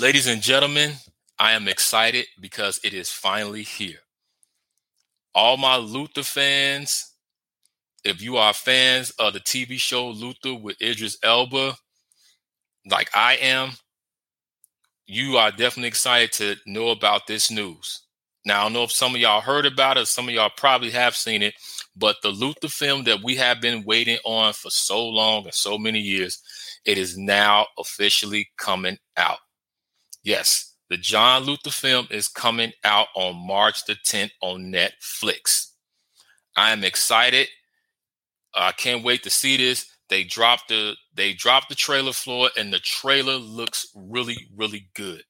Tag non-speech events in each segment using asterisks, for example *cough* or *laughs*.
Ladies and gentlemen, I am excited because it is finally here. All my Luther fans, if you are fans of the TV show Luther with Idris Elba, like I am, you are definitely excited to know about this news. Now, I don't know if some of y'all heard about it, some of y'all probably have seen it, but the Luther film that we have been waiting on for so long and so many years, it is now officially coming out. Yes, the John Luther film is coming out on March the 10th on Netflix. I am excited. I can't wait to see this. They dropped the they dropped the trailer floor and the trailer looks really really good.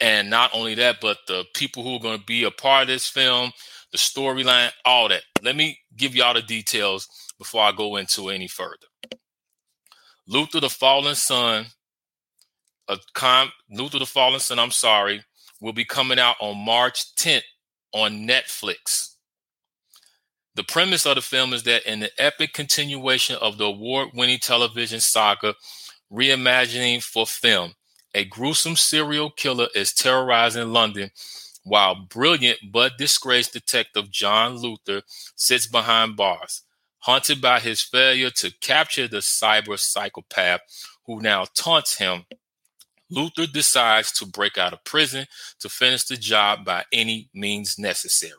And not only that, but the people who are going to be a part of this film, the storyline, all that. Let me give y'all the details before I go into any further. Luther the Fallen Sun a con Luther the Fallen Sun, I'm sorry, will be coming out on March 10th on Netflix. The premise of the film is that in the epic continuation of the award winning television saga, reimagining for film, a gruesome serial killer is terrorizing London while brilliant but disgraced detective John Luther sits behind bars, haunted by his failure to capture the cyber psychopath who now taunts him Luther decides to break out of prison to finish the job by any means necessary.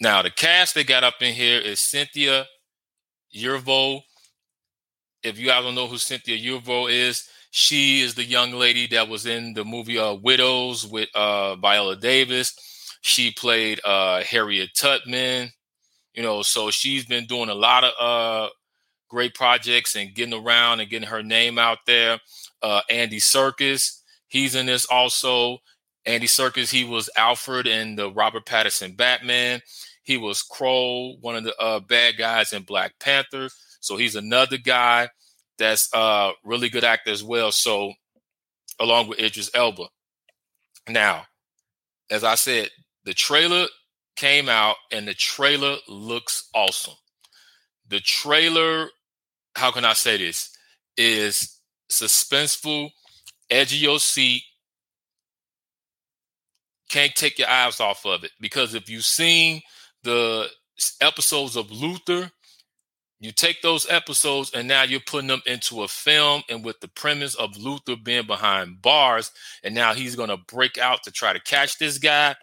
Now, the cast they got up in here is Cynthia Erivo. If you guys don't know who Cynthia Erivo is, she is the young lady that was in the movie uh, Widows with uh, Viola Davis. She played uh, Harriet Tubman. You know, so she's been doing a lot of uh, great projects and getting around and getting her name out there. Uh, Andy Serkis, he's in this also. Andy Serkis, he was Alfred in the Robert Pattinson Batman. He was Crow, one of the uh, bad guys in Black Panther. So he's another guy that's uh really good actor as well. So along with Idris Elba. Now, as I said, the trailer came out and the trailer looks awesome. The trailer how can I say this? Is suspenseful, edge of your seat. Can't take your eyes off of it because if you've seen the episodes of Luther, you take those episodes and now you're putting them into a film and with the premise of Luther being behind bars and now he's going to break out to try to catch this guy.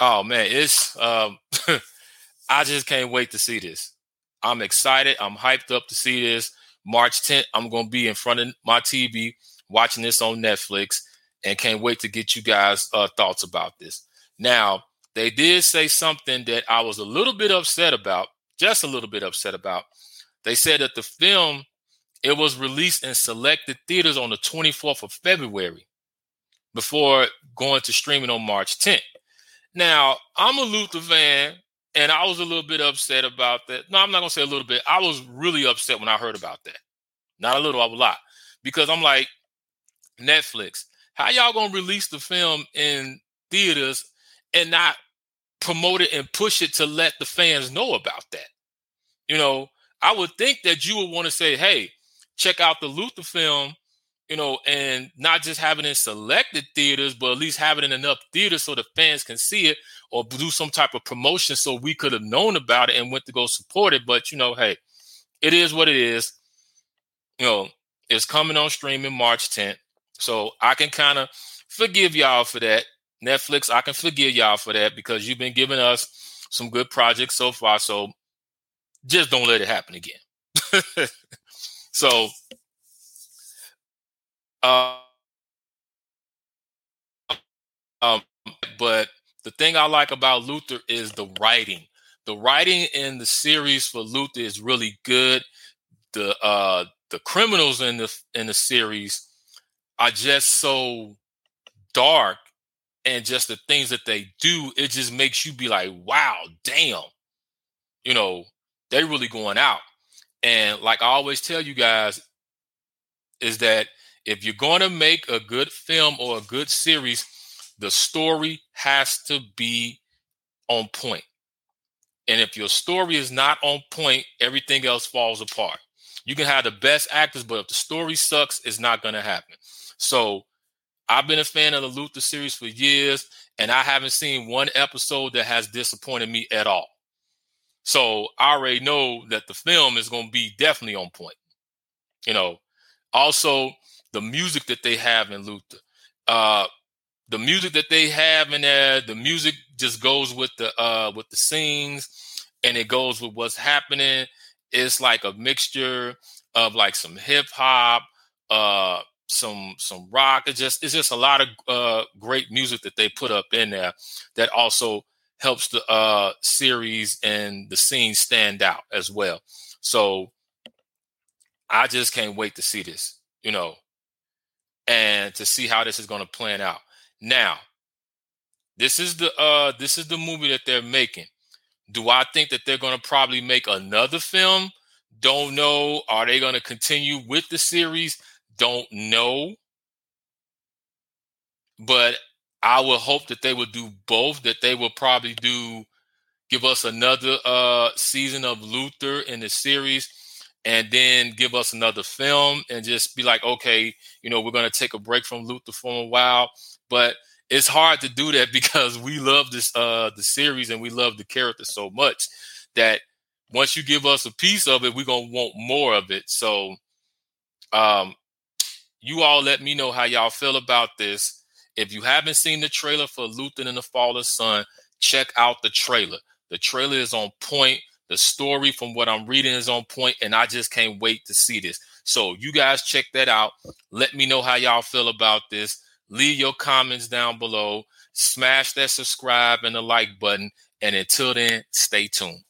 Oh man, it's um *laughs* I just can't wait to see this. I'm excited. I'm hyped up to see this. March 10th, I'm going to be in front of my TV watching this on Netflix and can't wait to get you guys' uh, thoughts about this. Now, they did say something that I was a little bit upset about, just a little bit upset about. They said that the film it was released in selected theaters on the 24th of February before going to streaming on March 10th. Now, I'm a Luther fan and I was a little bit upset about that. No, I'm not gonna say a little bit. I was really upset when I heard about that. Not a little, a lot. Because I'm like, Netflix, how y'all gonna release the film in theaters and not promote it and push it to let the fans know about that? You know, I would think that you would want to say, hey, check out the Luther film you know, and not just having it in selected theaters, but at least having it in enough theaters so the fans can see it or do some type of promotion so we could have known about it and went to go support it. But you know, hey, it is what it is. You know, it's coming on streaming March 10th. So I can kind of forgive y'all for that. Netflix, I can forgive y'all for that because you've been giving us some good projects so far. So just don't let it happen again. *laughs* so uh, um, but the thing I like about Luther is the writing. The writing in the series for Luther is really good. The uh, the criminals in the in the series are just so dark, and just the things that they do, it just makes you be like, wow, damn, you know, they really going out. And like I always tell you guys, is that if you're going to make a good film or a good series, the story has to be on point. And if your story is not on point, everything else falls apart. You can have the best actors, but if the story sucks, it's not going to happen. So I've been a fan of the Luther series for years, and I haven't seen one episode that has disappointed me at all. So I already know that the film is going to be definitely on point. You know, also the music that they have in Luther. Uh, the music that they have in there, the music just goes with the uh with the scenes and it goes with what's happening. It's like a mixture of like some hip hop, uh some some rock. It's just it's just a lot of uh great music that they put up in there that also helps the uh series and the scene stand out as well. So I just can't wait to see this, you know, and to see how this is going to plan out. Now, this is the uh this is the movie that they're making. Do I think that they're going to probably make another film? Don't know. Are they going to continue with the series? Don't know. But I would hope that they would do both, that they will probably do give us another uh season of Luther in the series and then give us another film and just be like, okay, you know, we're going to take a break from Luther for a while but it's hard to do that *laughs* because we love this uh the series and we love the character so much that once you give us a piece of it, we're gonna want more of it. So um you all let me know how y'all feel about this. If you haven't seen the trailer for Luther and the Fallen Sun, check out the trailer. The trailer is on point. The story, from what I'm reading, is on point, and I just can't wait to see this. So, you guys check that out. Let me know how y'all feel about this. Leave your comments down below. Smash that subscribe and the like button. And until then, stay tuned.